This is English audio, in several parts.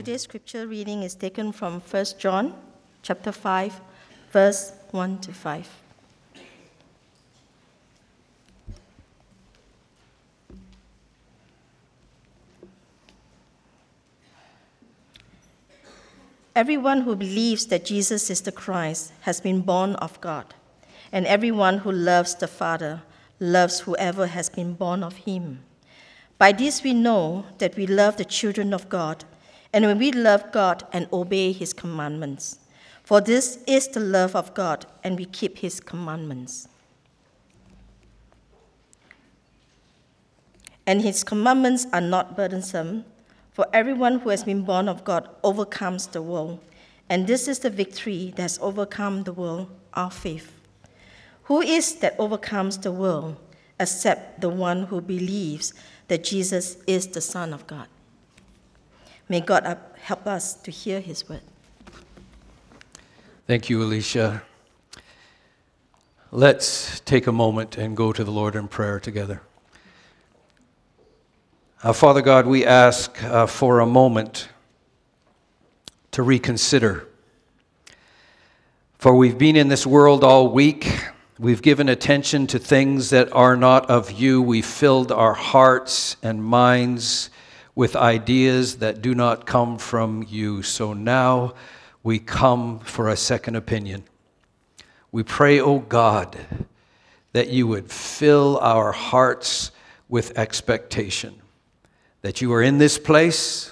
Today's scripture reading is taken from 1 John chapter 5 verse 1 to 5. Everyone who believes that Jesus is the Christ has been born of God, and everyone who loves the Father loves whoever has been born of him. By this we know that we love the children of God, and when we love God and obey his commandments. For this is the love of God, and we keep his commandments. And his commandments are not burdensome, for everyone who has been born of God overcomes the world. And this is the victory that has overcome the world, our faith. Who is that overcomes the world except the one who believes that Jesus is the Son of God? May God help us to hear his word. Thank you, Alicia. Let's take a moment and go to the Lord in prayer together. Uh, Father God, we ask uh, for a moment to reconsider. For we've been in this world all week. We've given attention to things that are not of you. We've filled our hearts and minds with ideas that do not come from you. So now, we come for a second opinion. We pray, O oh God, that you would fill our hearts with expectation, that you are in this place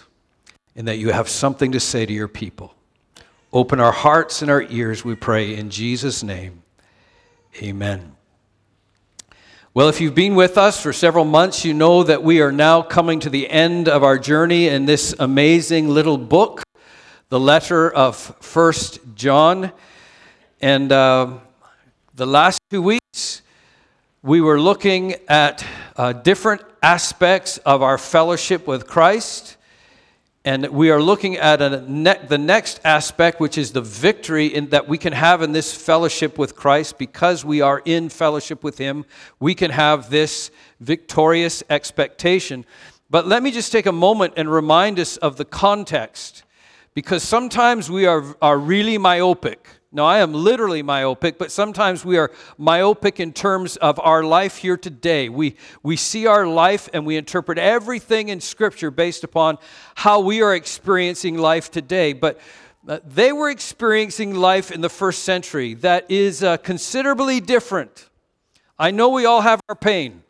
and that you have something to say to your people. Open our hearts and our ears, we pray, in Jesus' name. Amen. Well, if you've been with us for several months, you know that we are now coming to the end of our journey in this amazing little book the letter of First John. And uh, the last two weeks, we were looking at uh, different aspects of our fellowship with Christ. And we are looking at ne- the next aspect, which is the victory in, that we can have in this fellowship with Christ. Because we are in fellowship with Him, we can have this victorious expectation. But let me just take a moment and remind us of the context because sometimes we are, are really myopic. Now, I am literally myopic, but sometimes we are myopic in terms of our life here today. We, we see our life and we interpret everything in Scripture based upon how we are experiencing life today. But uh, they were experiencing life in the first century that is uh, considerably different. I know we all have our pain,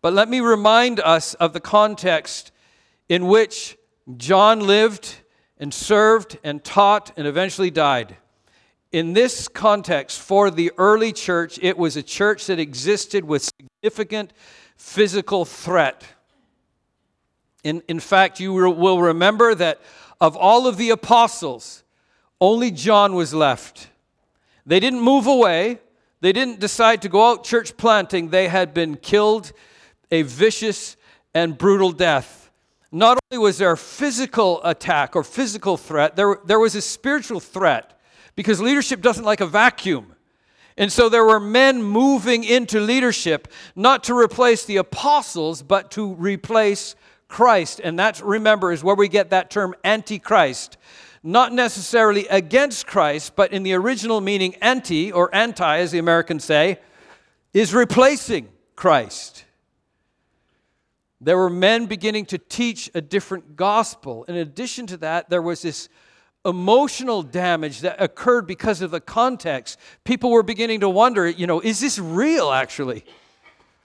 but let me remind us of the context in which John lived and served and taught and eventually died. In this context, for the early church, it was a church that existed with significant physical threat. In, in fact, you will remember that of all of the apostles, only John was left. They didn't move away, they didn't decide to go out church planting. They had been killed a vicious and brutal death not only was there a physical attack or physical threat, there, there was a spiritual threat because leadership doesn't like a vacuum. And so there were men moving into leadership, not to replace the apostles, but to replace Christ. And that, remember, is where we get that term antichrist. Not necessarily against Christ, but in the original meaning, anti, or anti, as the Americans say, is replacing Christ. There were men beginning to teach a different gospel. In addition to that, there was this emotional damage that occurred because of the context. People were beginning to wonder, you know, is this real actually?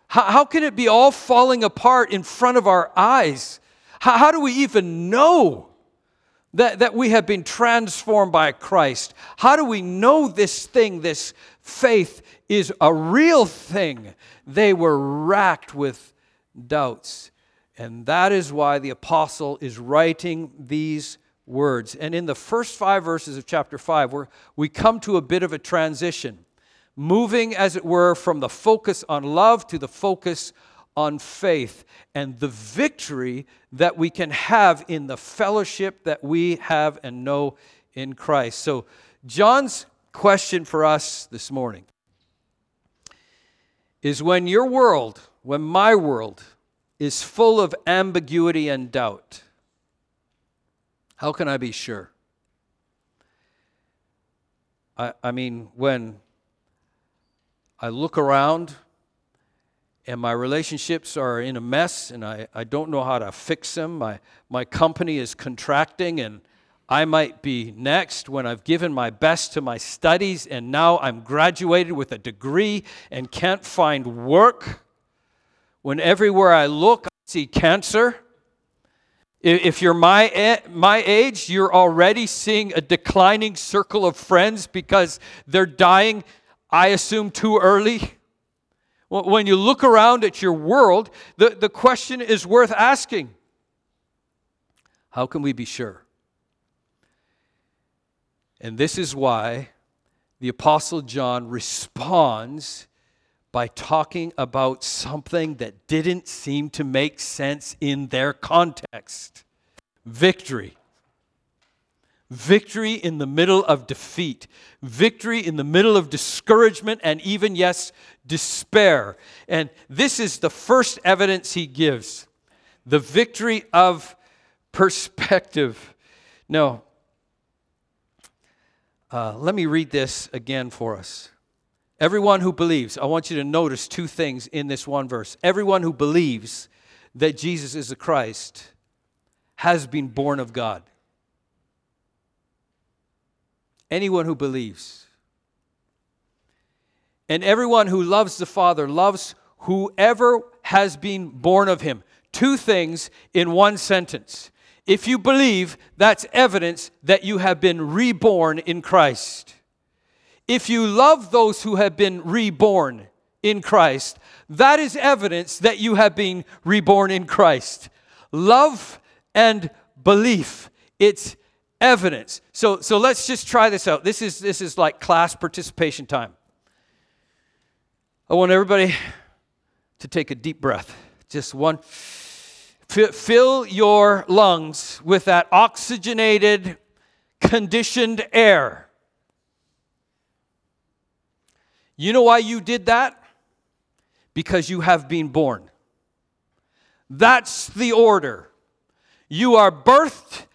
How, how can it be all falling apart in front of our eyes? How, how do we even know that, that we have been transformed by Christ? How do we know this thing, this faith, is a real thing? They were racked with doubts. And that is why the apostle is writing these words. And in the first five verses of chapter 5, we we come to a bit of a transition, moving, as it were, from the focus on love to the focus on faith and the victory that we can have in the fellowship that we have and know in Christ. So, John's question for us this morning is when your world, when my world is full of ambiguity and doubt, How can I be sure? I, I mean, when I look around and my relationships are in a mess and I, I don't know how to fix them, my, my company is contracting and I might be next when I've given my best to my studies and now I'm graduated with a degree and can't find work. When everywhere I look, I see cancer. If you're my, my age, you're already seeing a declining circle of friends because they're dying, I assume, too early. When you look around at your world, the, the question is worth asking How can we be sure? And this is why the Apostle John responds by talking about something that didn't seem to make sense in their context victory. Victory in the middle of defeat, victory in the middle of discouragement, and even, yes, despair. And this is the first evidence he gives the victory of perspective. No, uh, let me read this again for us. Everyone who believes, I want you to notice two things in this one verse. Everyone who believes that Jesus is the Christ has been born of God. Anyone who believes. And everyone who loves the Father loves whoever has been born of him. Two things in one sentence. If you believe, that's evidence that you have been reborn in Christ. If you love those who have been reborn in Christ, that is evidence that you have been reborn in Christ. Love and belief, it's evidence. So, so let's just try this out. This is, this is like class participation time. I want everybody to take a deep breath. Just one. Fill your lungs with that oxygenated, conditioned air. You know why you did that? Because you have been born. That's the order. You are birthed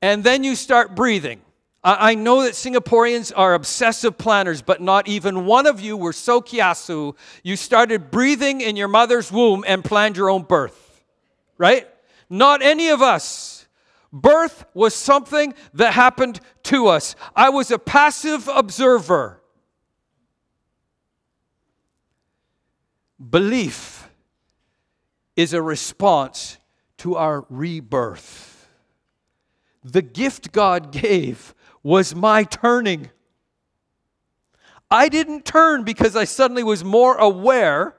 and then you start breathing. I know that Singaporeans are obsessive planners, but not even one of you were so kiasu. You started breathing in your mother's womb and planned your own birth right? Not any of us. Birth was something that happened to us. I was a passive observer. Belief is a response to our rebirth. The gift God gave was my turning. I didn't turn because I suddenly was more aware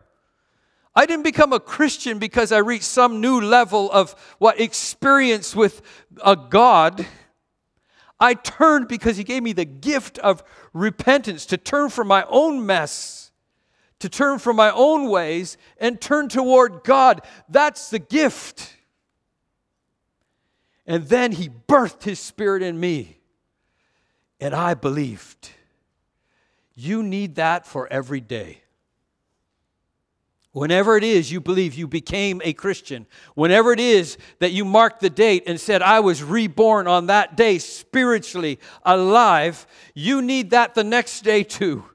I didn't become a Christian because I reached some new level of what experience with a God. I turned because He gave me the gift of repentance to turn from my own mess, to turn from my own ways, and turn toward God. That's the gift. And then He birthed His Spirit in me, and I believed. You need that for every day. Whenever it is you believe you became a Christian, whenever it is that you marked the date and said, I was reborn on that day, spiritually alive, you need that the next day too.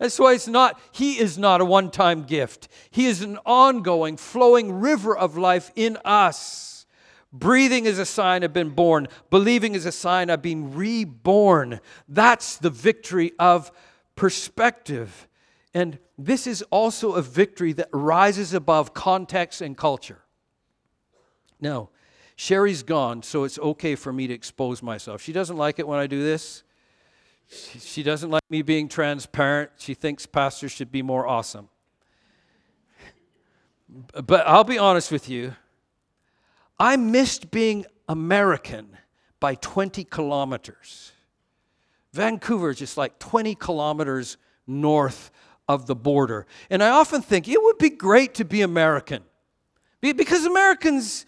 That's why it's not, He is not a one time gift. He is an ongoing, flowing river of life in us. Breathing is a sign I've been born, believing is a sign I've been reborn. That's the victory of perspective. And this is also a victory that rises above context and culture. Now, Sherry's gone, so it's okay for me to expose myself. She doesn't like it when I do this. She doesn't like me being transparent. She thinks pastors should be more awesome. But I'll be honest with you. I missed being American by 20 kilometers. Vancouver is just like 20 kilometers north of the border. And I often think it would be great to be American because Americans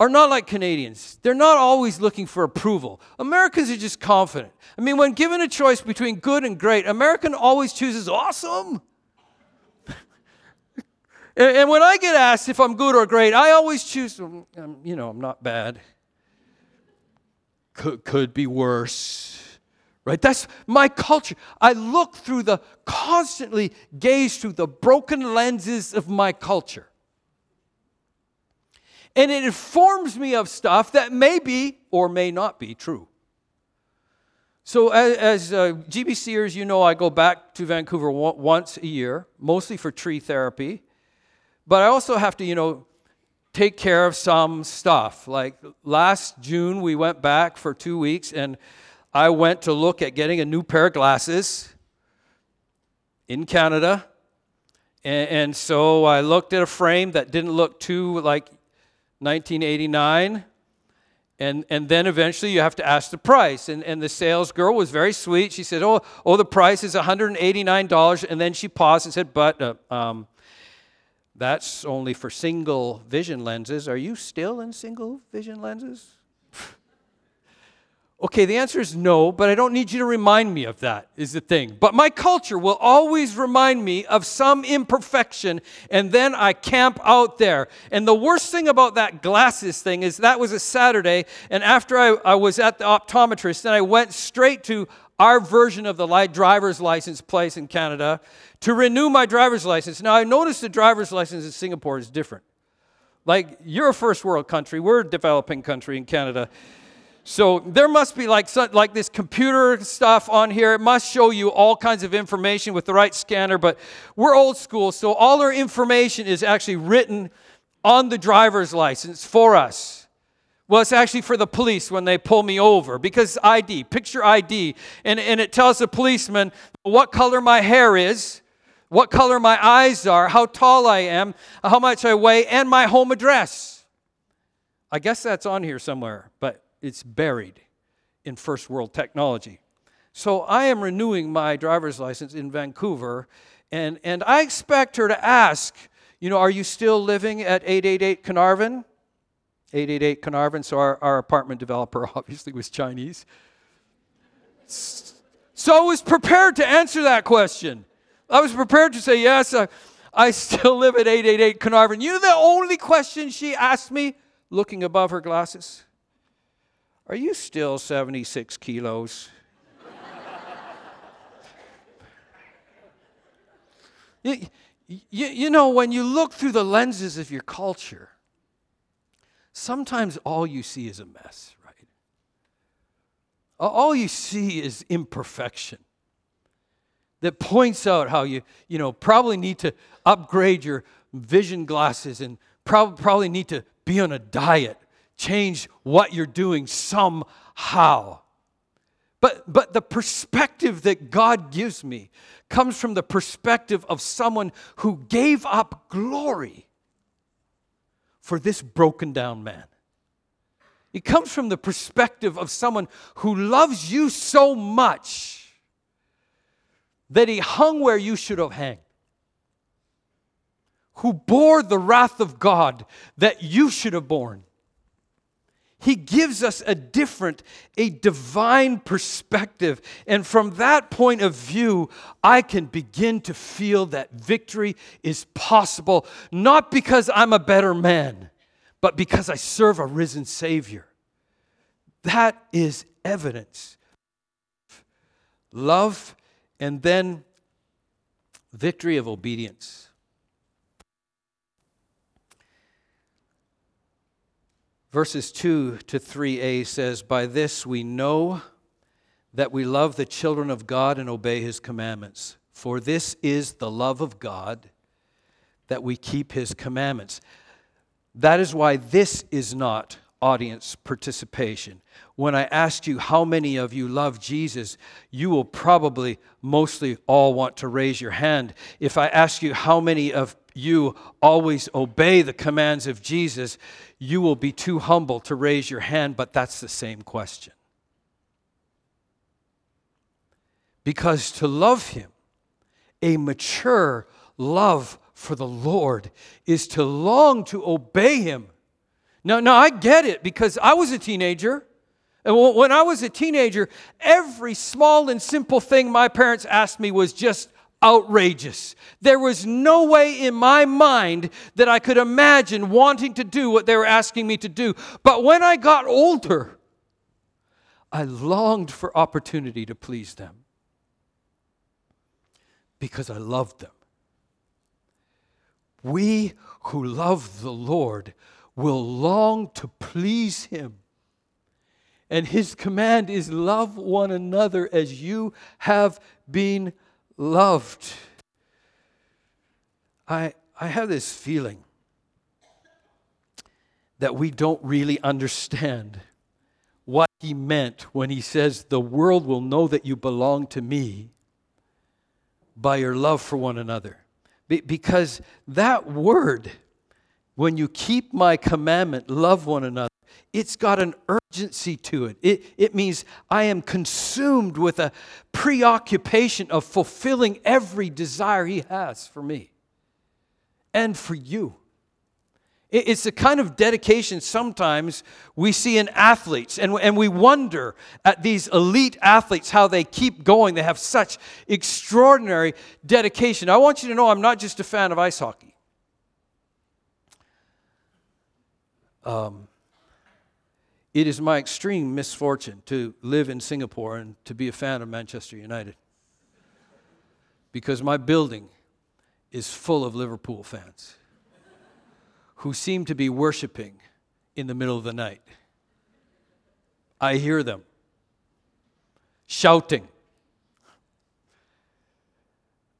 are not like Canadians. They're not always looking for approval. Americans are just confident. I mean, when given a choice between good and great, American always chooses awesome. and when I get asked if I'm good or great, I always choose, um, you know, I'm not bad. could, could be worse. Right? That's my culture. I look through the, constantly gaze through the broken lenses of my culture. And it informs me of stuff that may be or may not be true. So, as, as uh, GBCers, you know, I go back to Vancouver once a year, mostly for tree therapy. But I also have to, you know, take care of some stuff. Like last June, we went back for two weeks, and I went to look at getting a new pair of glasses in Canada. And so I looked at a frame that didn't look too like 1989 and, and then eventually you have to ask the price. And, and the sales girl was very sweet. She said, Oh, oh the price is $189. And then she paused and said, But uh, um, that's only for single vision lenses. Are you still in single vision lenses? Okay, the answer is no, but I don't need you to remind me of that, is the thing. But my culture will always remind me of some imperfection, and then I camp out there. And the worst thing about that glasses thing is that was a Saturday, and after I, I was at the optometrist, then I went straight to our version of the driver's license place in Canada to renew my driver's license. Now, I noticed the driver's license in Singapore is different. Like, you're a first world country, we're a developing country in Canada. So there must be like, like this computer stuff on here. It must show you all kinds of information with the right scanner, but we're old school, so all our information is actually written on the driver's license for us. Well, it's actually for the police when they pull me over because ID, picture ID, and, and it tells the policeman what color my hair is, what color my eyes are, how tall I am, how much I weigh, and my home address. I guess that's on here somewhere, but it's buried in first world technology. So I am renewing my driver's license in Vancouver, and, and I expect her to ask, you know, are you still living at 888 Carnarvon? 888 Carnarvon, so our, our apartment developer obviously was Chinese. So I was prepared to answer that question. I was prepared to say, yes, I, I still live at 888 Carnarvon. You know the only question she asked me, looking above her glasses? Are you still 76 kilos? you, you, you know, when you look through the lenses of your culture, sometimes all you see is a mess, right? All you see is imperfection that points out how you, you know, probably need to upgrade your vision glasses and prob- probably need to be on a diet change what you're doing somehow. But, but the perspective that God gives me comes from the perspective of someone who gave up glory for this broken down man. It comes from the perspective of someone who loves you so much that he hung where you should have hung, who bore the wrath of God that you should have borne he gives us a different, a divine perspective. And from that point of view, I can begin to feel that victory is possible, not because I'm a better man, but because I serve a risen Savior. That is evidence. Love and then victory of obedience. Verses 2 to 3a says, By this we know that we love the children of God and obey his commandments. For this is the love of God, that we keep his commandments. That is why this is not audience participation. When I asked you how many of you love Jesus, you will probably mostly all want to raise your hand. If I ask you how many of you always obey the commands of Jesus, you will be too humble to raise your hand, but that's the same question. Because to love Him, a mature love for the Lord, is to long to obey Him. Now, now I get it because I was a teenager. And when I was a teenager, every small and simple thing my parents asked me was just outrageous. There was no way in my mind that I could imagine wanting to do what they were asking me to do. But when I got older, I longed for opportunity to please them because I loved them. We who love the Lord will long to please him. And his command is love one another as you have been loved. I, I have this feeling that we don't really understand what he meant when he says, The world will know that you belong to me by your love for one another. Be- because that word, when you keep my commandment, love one another, it's got an urgency to it. it. It means I am consumed with a preoccupation of fulfilling every desire He has for me and for you. It's the kind of dedication sometimes we see in athletes, and, and we wonder at these elite athletes how they keep going. They have such extraordinary dedication. I want you to know I'm not just a fan of ice hockey. Um, it is my extreme misfortune to live in Singapore and to be a fan of Manchester United because my building is full of Liverpool fans who seem to be worshiping in the middle of the night. I hear them shouting.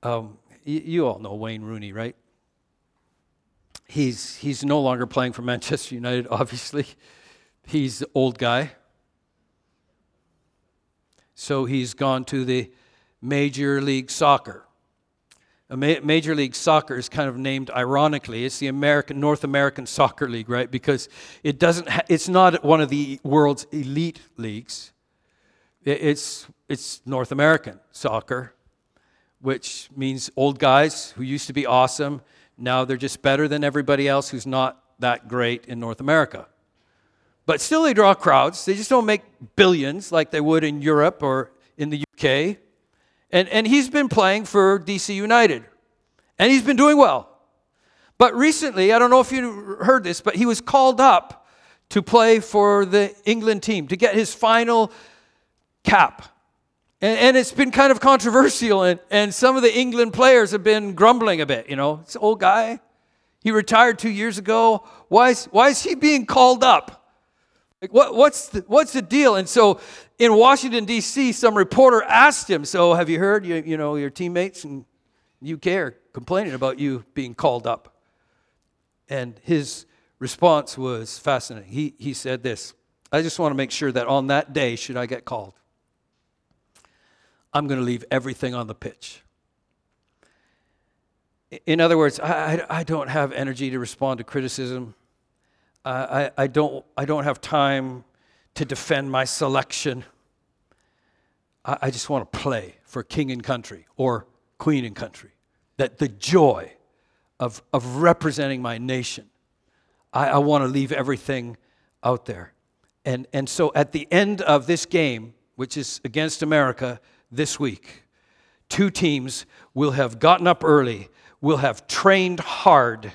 Um, you, you all know Wayne Rooney, right? He's, he's no longer playing for Manchester United, obviously. He's the old guy. So he's gone to the Major League Soccer. Major League Soccer is kind of named ironically. It's the American North American Soccer League, right? Because it doesn't. Ha- it's not one of the world's elite leagues. It's it's North American soccer, which means old guys who used to be awesome now they're just better than everybody else who's not that great in North America. But still, they draw crowds. They just don't make billions like they would in Europe or in the UK. And, and he's been playing for DC United, and he's been doing well. But recently, I don't know if you heard this, but he was called up to play for the England team to get his final cap. And, and it's been kind of controversial, and, and some of the England players have been grumbling a bit. You know, this old guy, he retired two years ago. Why is, why is he being called up? Like, what, what's, the, what's the deal? And so in Washington, D.C., some reporter asked him, So have you heard, you, you know, your teammates in UK are complaining about you being called up? And his response was fascinating. He, he said this I just want to make sure that on that day, should I get called, I'm going to leave everything on the pitch. In other words, I, I don't have energy to respond to criticism. I, I, don't, I don't have time to defend my selection. I, I just want to play for king and country or queen and country. That the joy of, of representing my nation, I, I want to leave everything out there. And, and so at the end of this game, which is against America this week, two teams will have gotten up early, will have trained hard.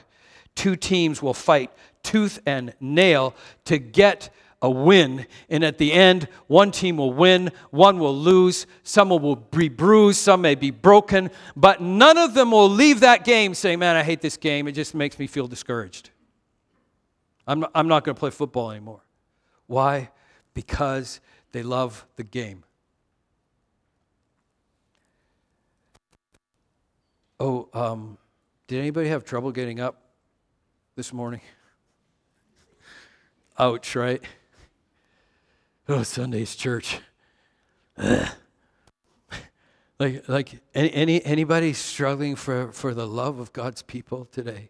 Two teams will fight tooth and nail to get a win. And at the end, one team will win, one will lose, some will be bruised, some may be broken, but none of them will leave that game saying, Man, I hate this game. It just makes me feel discouraged. I'm not, I'm not going to play football anymore. Why? Because they love the game. Oh, um, did anybody have trouble getting up this morning? Ouch, right? Oh, Sunday's church. Ugh. Like, like any, any, anybody struggling for, for the love of God's people today?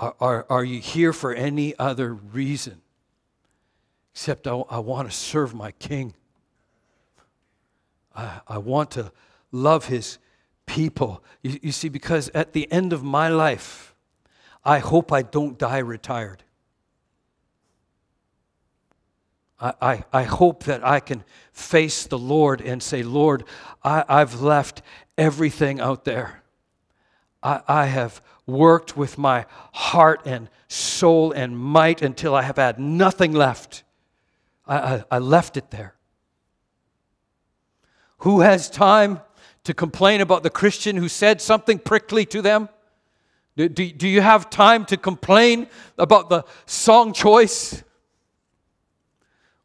Are, are, are you here for any other reason except I, I want to serve my King? I, I want to love his people. You, you see, because at the end of my life, I hope I don't die retired. I, I, I, hope that I can face the Lord and say, Lord, I, I've left everything out there. I, I have worked with my heart and soul and might until I have had nothing left I, I, I left it there. Who has time to complain about the Christian who said something prickly to them? Do, do, do you have time to complain about the song choice?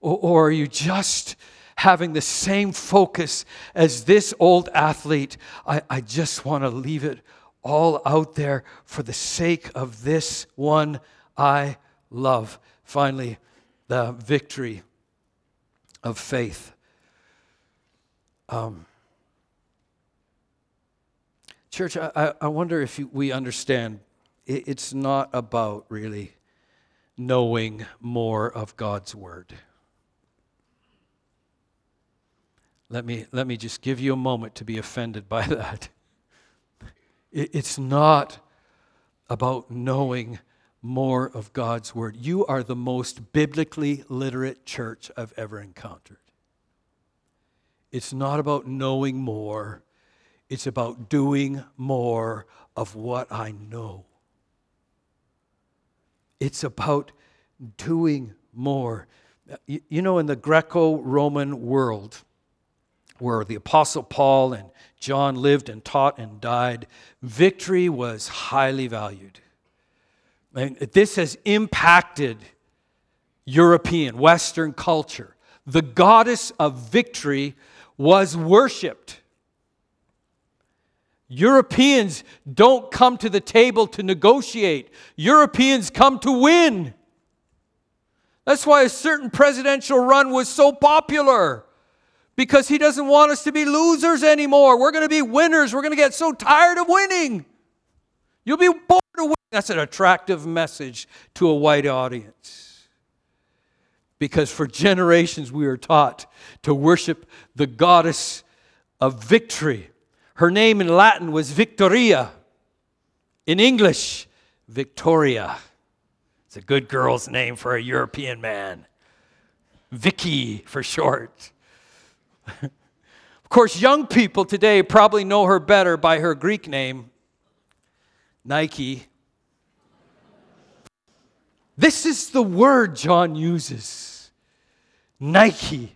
Or, or are you just having the same focus as this old athlete? I, I just want to leave it all out there for the sake of this one I love. Finally, the victory of faith. Um, church, I, I wonder if we understand it, it's not about really knowing more of God's Word. Let me, let me just give you a moment to be offended by that. It, it's not about knowing more of God's Word. You are the most biblically literate church I've ever encountered. It's not about knowing more, it's about doing more of what I know. It's about doing more. You, you know, in the Greco Roman world, where the Apostle Paul and John lived and taught and died, victory was highly valued. And this has impacted European, Western culture. The goddess of victory was worshiped. Europeans don't come to the table to negotiate, Europeans come to win. That's why a certain presidential run was so popular because he doesn't want us to be losers anymore. We're going to be winners. We're going to get so tired of winning. You'll be bored of winning. That's an attractive message to a white audience. Because for generations we were taught to worship the goddess of victory. Her name in Latin was Victoria. In English, Victoria. It's a good girl's name for a European man. Vicky for short. of course, young people today probably know her better by her Greek name, Nike. This is the word John uses Nike,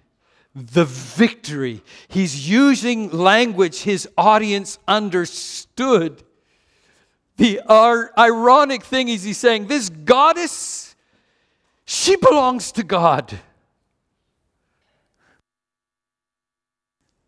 the victory. He's using language his audience understood. The ironic thing is, he's saying, This goddess, she belongs to God.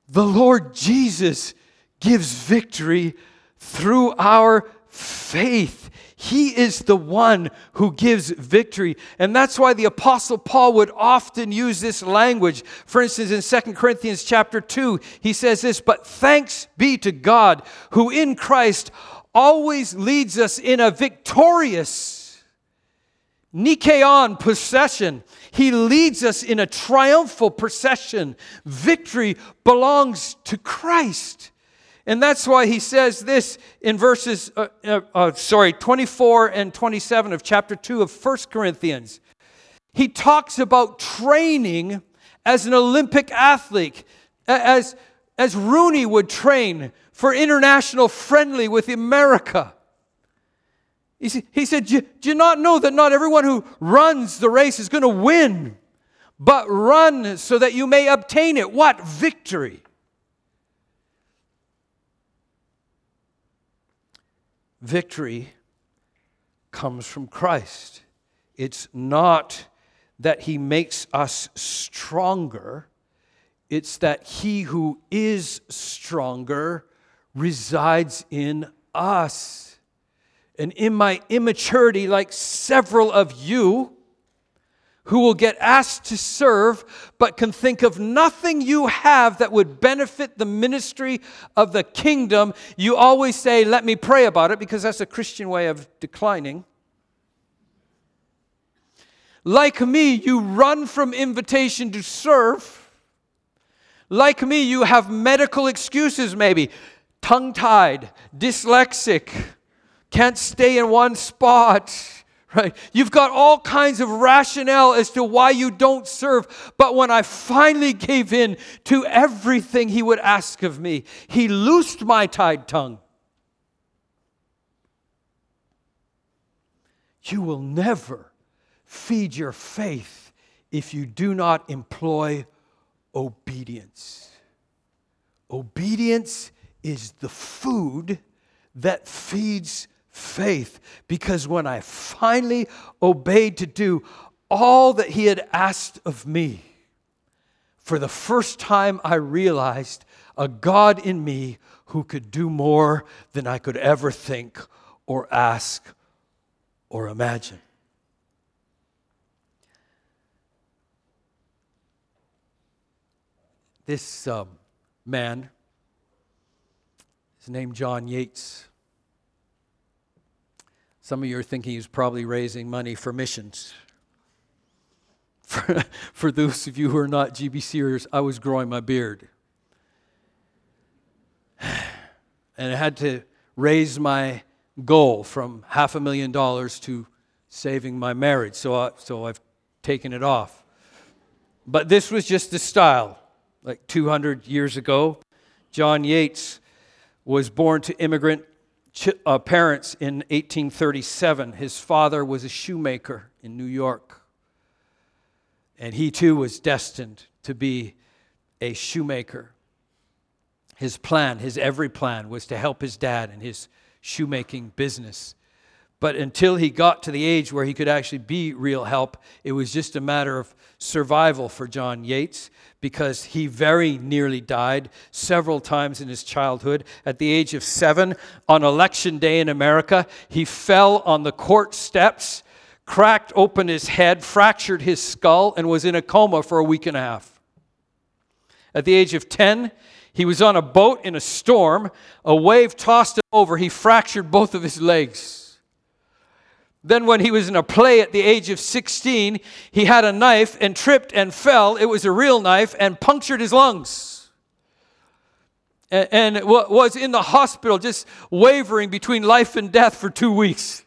The Lord Jesus gives victory through our faith. He is the one who gives victory. And that's why the apostle Paul would often use this language. For instance, in 2 Corinthians chapter 2, he says this, "But thanks be to God who in Christ always leads us in a victorious Nikaion procession. He leads us in a triumphal procession. Victory belongs to Christ. And that's why he says this in verses, uh, uh, uh, sorry, 24 and 27 of chapter 2 of 1 Corinthians. He talks about training as an Olympic athlete, as, as Rooney would train for international friendly with America. He, he said, do you not know that not everyone who runs the race is going to win, but run so that you may obtain it? What? Victory. Victory comes from Christ. It's not that he makes us stronger, it's that he who is stronger resides in us. And in my immaturity, like several of you, who will get asked to serve, but can think of nothing you have that would benefit the ministry of the kingdom, you always say, Let me pray about it, because that's a Christian way of declining. Like me, you run from invitation to serve. Like me, you have medical excuses, maybe tongue tied, dyslexic, can't stay in one spot right? You've got all kinds of rationale as to why you don't serve. But when I finally gave in to everything he would ask of me, he loosed my tied tongue. You will never feed your faith if you do not employ obedience. Obedience is the food that feeds faith. Because when I finally obeyed to do all that He had asked of me, for the first time I realized a God in me who could do more than I could ever think or ask or imagine. This um, man, his name John Yates. Some of you are thinking he's probably raising money for missions. For, for those of you who are not GBCers, I was growing my beard. And I had to raise my goal from half a million dollars to saving my marriage. So, I, so I've taken it off. But this was just the style like 200 years ago. John Yates was born to immigrant uh, parents in 1837. His father was a shoemaker in New York. And he too was destined to be a shoemaker. His plan, his every plan, was to help his dad in his shoemaking business. But until he got to the age where he could actually be real help, it was just a matter of survival for John Yates because he very nearly died several times in his childhood. At the age of seven, on election day in America, he fell on the court steps, cracked open his head, fractured his skull, and was in a coma for a week and a half. At the age of 10, he was on a boat in a storm. A wave tossed him over. He fractured both of his legs. Then, when he was in a play at the age of 16, he had a knife and tripped and fell. It was a real knife and punctured his lungs. And was in the hospital just wavering between life and death for two weeks.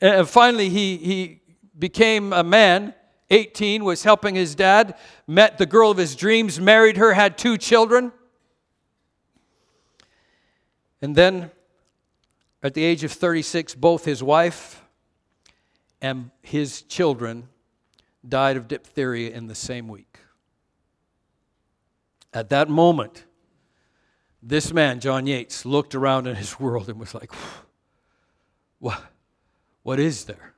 And finally, he, he became a man, 18, was helping his dad, met the girl of his dreams, married her, had two children. And then at the age of 36, both his wife and his children died of diphtheria in the same week. At that moment, this man, John Yates, looked around in his world and was like, what, what is there?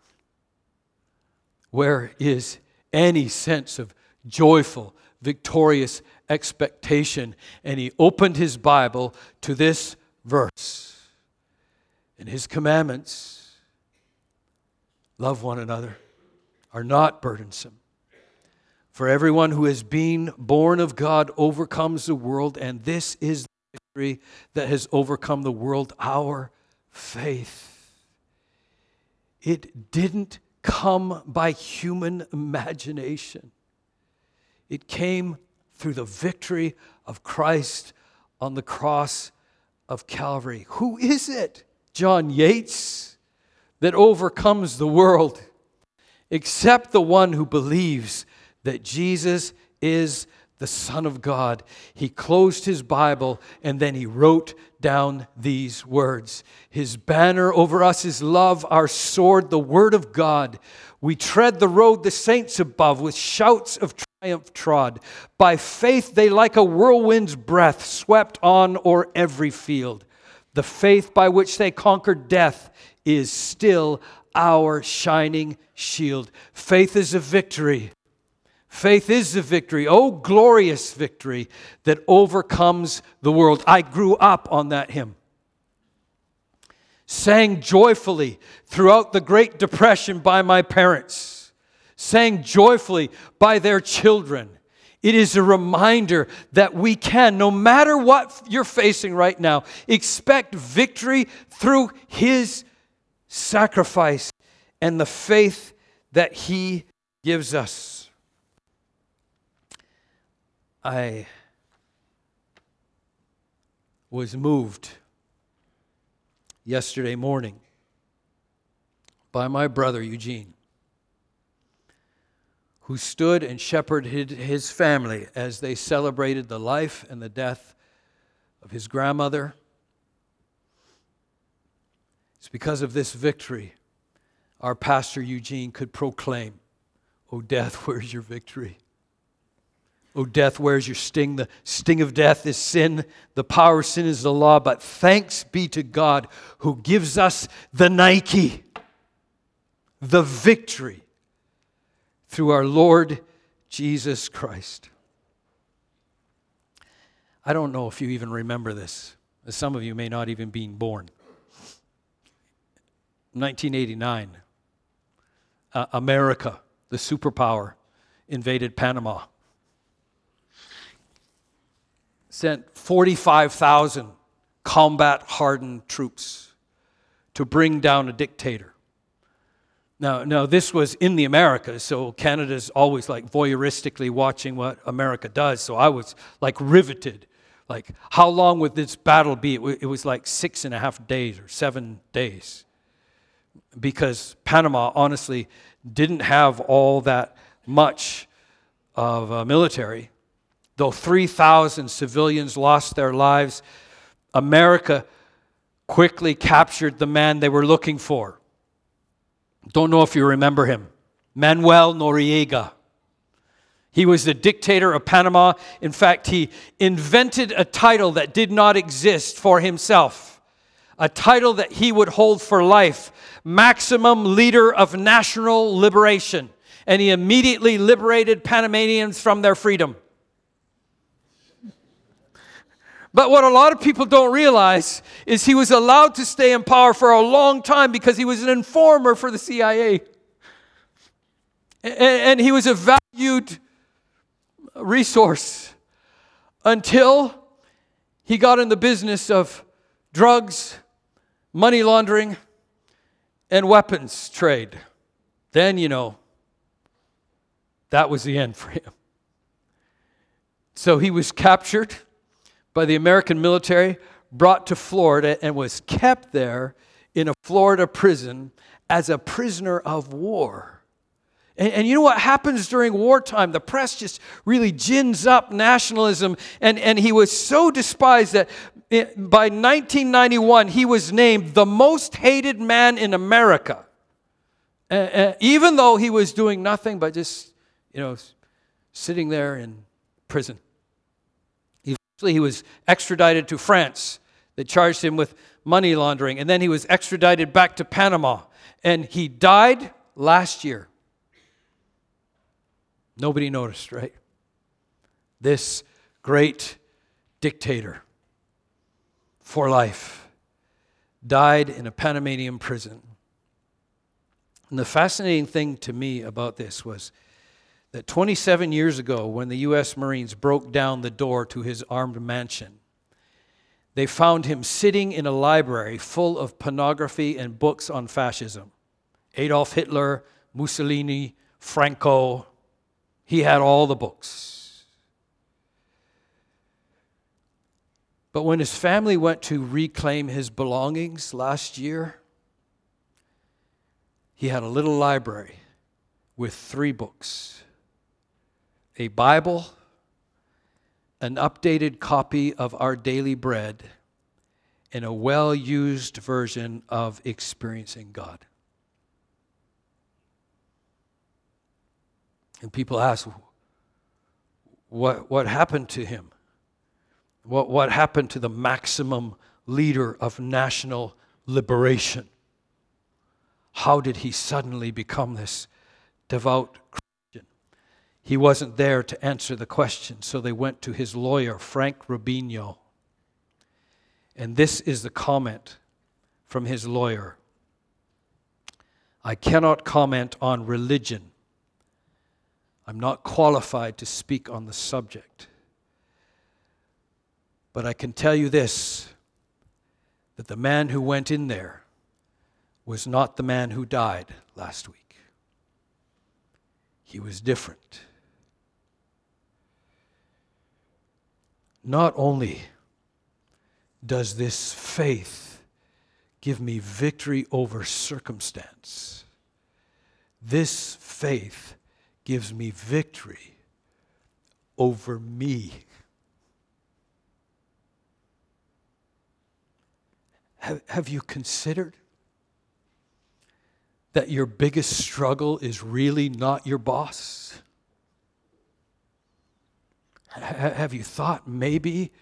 Where is any sense of joyful, victorious expectation? And he opened his Bible to this verse and his commandments, love one another, are not burdensome. For everyone who has been born of God overcomes the world, and this is the victory that has overcome the world our faith. It didn't come by human imagination, it came through the victory of Christ on the cross of Calvary. Who is it? John Yates, that overcomes the world, except the one who believes that Jesus is the Son of God. He closed his Bible and then he wrote down these words His banner over us is love, our sword, the Word of God. We tread the road the saints above with shouts of triumph trod. By faith, they like a whirlwind's breath swept on o'er every field. The faith by which they conquered death is still our shining shield. Faith is a victory. Faith is the victory, oh glorious victory that overcomes the world. I grew up on that hymn. Sang joyfully throughout the Great Depression by my parents, sang joyfully by their children. It is a reminder that we can, no matter what you're facing right now, expect victory through His sacrifice and the faith that He gives us. I was moved yesterday morning by my brother Eugene who stood and shepherded his family as they celebrated the life and the death of his grandmother. It's because of this victory our pastor Eugene could proclaim Oh, death, where's your victory? Oh, death, where's your sting? The sting of death is sin. The power of sin is the law. But thanks be to God who gives us the Nike, the victory through our Lord Jesus Christ. I don't know if you even remember this. Some of you may not even be born. 1989, uh, America, the superpower, invaded Panama. Sent 45,000 combat hardened troops to bring down a dictator. Now, now, this was in the Americas, so Canada's always like voyeuristically watching what America does. So I was like riveted. Like, how long would this battle be? It was like six and a half days or seven days. Because Panama, honestly, didn't have all that much of a military. Though 3,000 civilians lost their lives, America quickly captured the man they were looking for. Don't know if you remember him Manuel Noriega. He was the dictator of Panama. In fact, he invented a title that did not exist for himself, a title that he would hold for life Maximum Leader of National Liberation. And he immediately liberated Panamanians from their freedom. But what a lot of people don't realize is he was allowed to stay in power for a long time because he was an informer for the CIA. And, he was a valued resource until he got in the business of drugs, money laundering, and weapons trade. Then, you know, that was the end for him. So he was captured by the American military, brought to Florida, and was kept there in a Florida prison as a prisoner of war. And, and, you know what happens during wartime? The press just really gins up nationalism. And, and he was so despised that it, by 1991, he was named the most hated man in America. Uh, uh, even though he was doing nothing but just, you know, sitting there in prison. Eventually, he was extradited to France. They charged him with money laundering. And then he was extradited back to Panama. And he died last year. Nobody noticed, right? This great dictator for life died in a Panamanian prison. And the fascinating thing to me about this was that 27 years ago, when the U.S. Marines broke down the door to his armed mansion, they found him sitting in a library full of pornography and books on fascism. Adolf Hitler, Mussolini, Franco, he had all the books. But when his family went to reclaim his belongings last year, he had a little library with three books a Bible, an updated copy of Our Daily Bread, and a well used version of Experiencing God. And people ask, what, what happened to him? What, what happened to the maximum leader of national liberation? How did he suddenly become this devout? He wasn't there to answer the question, so they went to his lawyer, Frank Rubino. And this is the comment from his lawyer I cannot comment on religion I'm not qualified to speak on the subject. But I can tell you this that the man who went in there was not the man who died last week. He was different. Not only does this faith give me victory over circumstance, this faith gives me victory over me. Have, have you considered that your biggest struggle is really not your boss? Have you thought maybe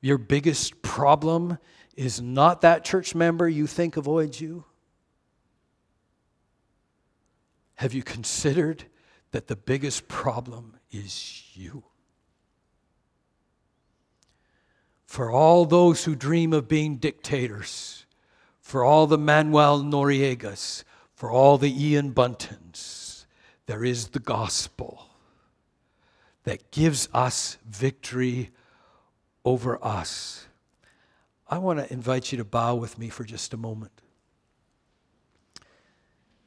your biggest problem is not that church member you think avoids you? Have you considered that the biggest problem is you? For all those who dream of being dictators, for all the Manuel Noriegas, for all the Ian Buntons, there is the gospel that gives us victory over us. I want to invite you to bow with me for just a moment.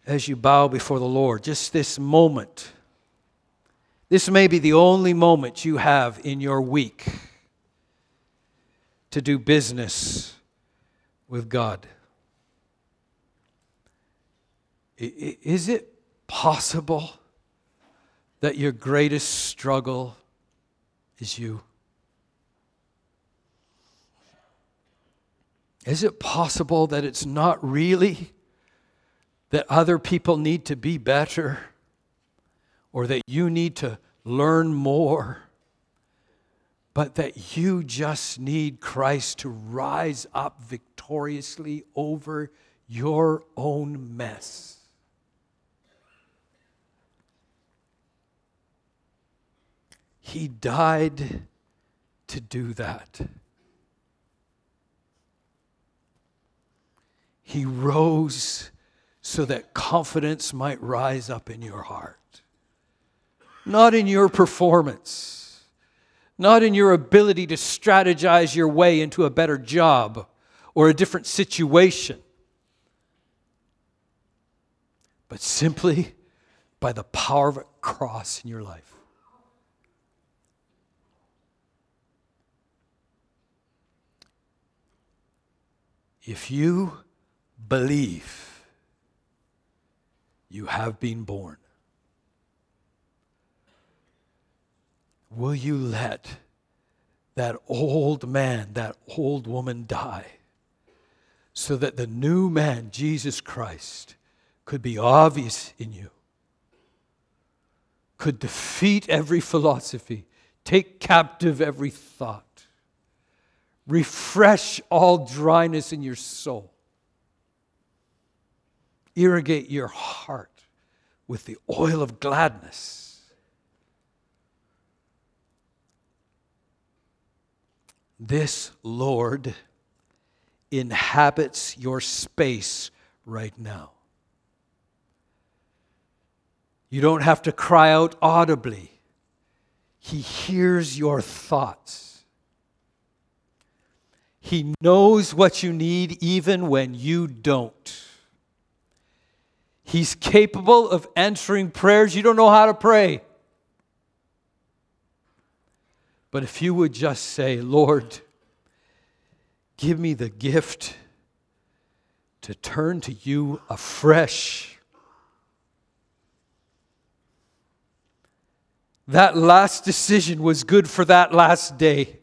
As you bow before the Lord, just this moment, this may be the only moment you have in your week to do business with God. Is it possible that your greatest struggle is you? Is it possible that it's not really that other people need to be better or that you need to learn more, but that you just need Christ to rise up victoriously over your own mess? He died to do that. He rose so that confidence might rise up in your heart. Not in your performance, not in your ability to strategize your way into a better job or a different situation, but simply by the power of a cross in your life. If you believe you have been born, will you let that old man, that old woman die so that the new man, Jesus Christ, could be obvious in you, could defeat every philosophy, take captive every thought? Refresh all dryness in your soul. Irrigate your heart with the oil of gladness. This Lord inhabits your space right now. You don't have to cry out audibly, He hears your thoughts. He knows what you need even when you don't. He's capable of answering prayers you don't know how to pray. But if you would just say, Lord, give me the gift to turn to you afresh. That last decision was good for that last day.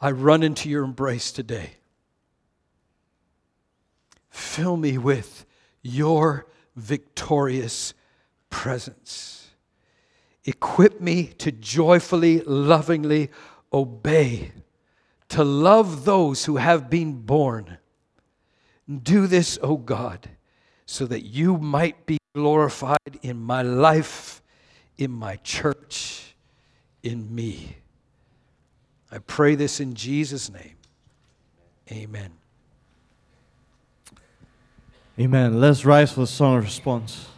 I run into your embrace today. Fill me with your victorious presence. Equip me to joyfully, lovingly obey, to love those who have been born. Do this, O God, so that you might be glorified in my life, in my church, in me. I pray this in Jesus' name. Amen. Amen. Let's rise for the song of response.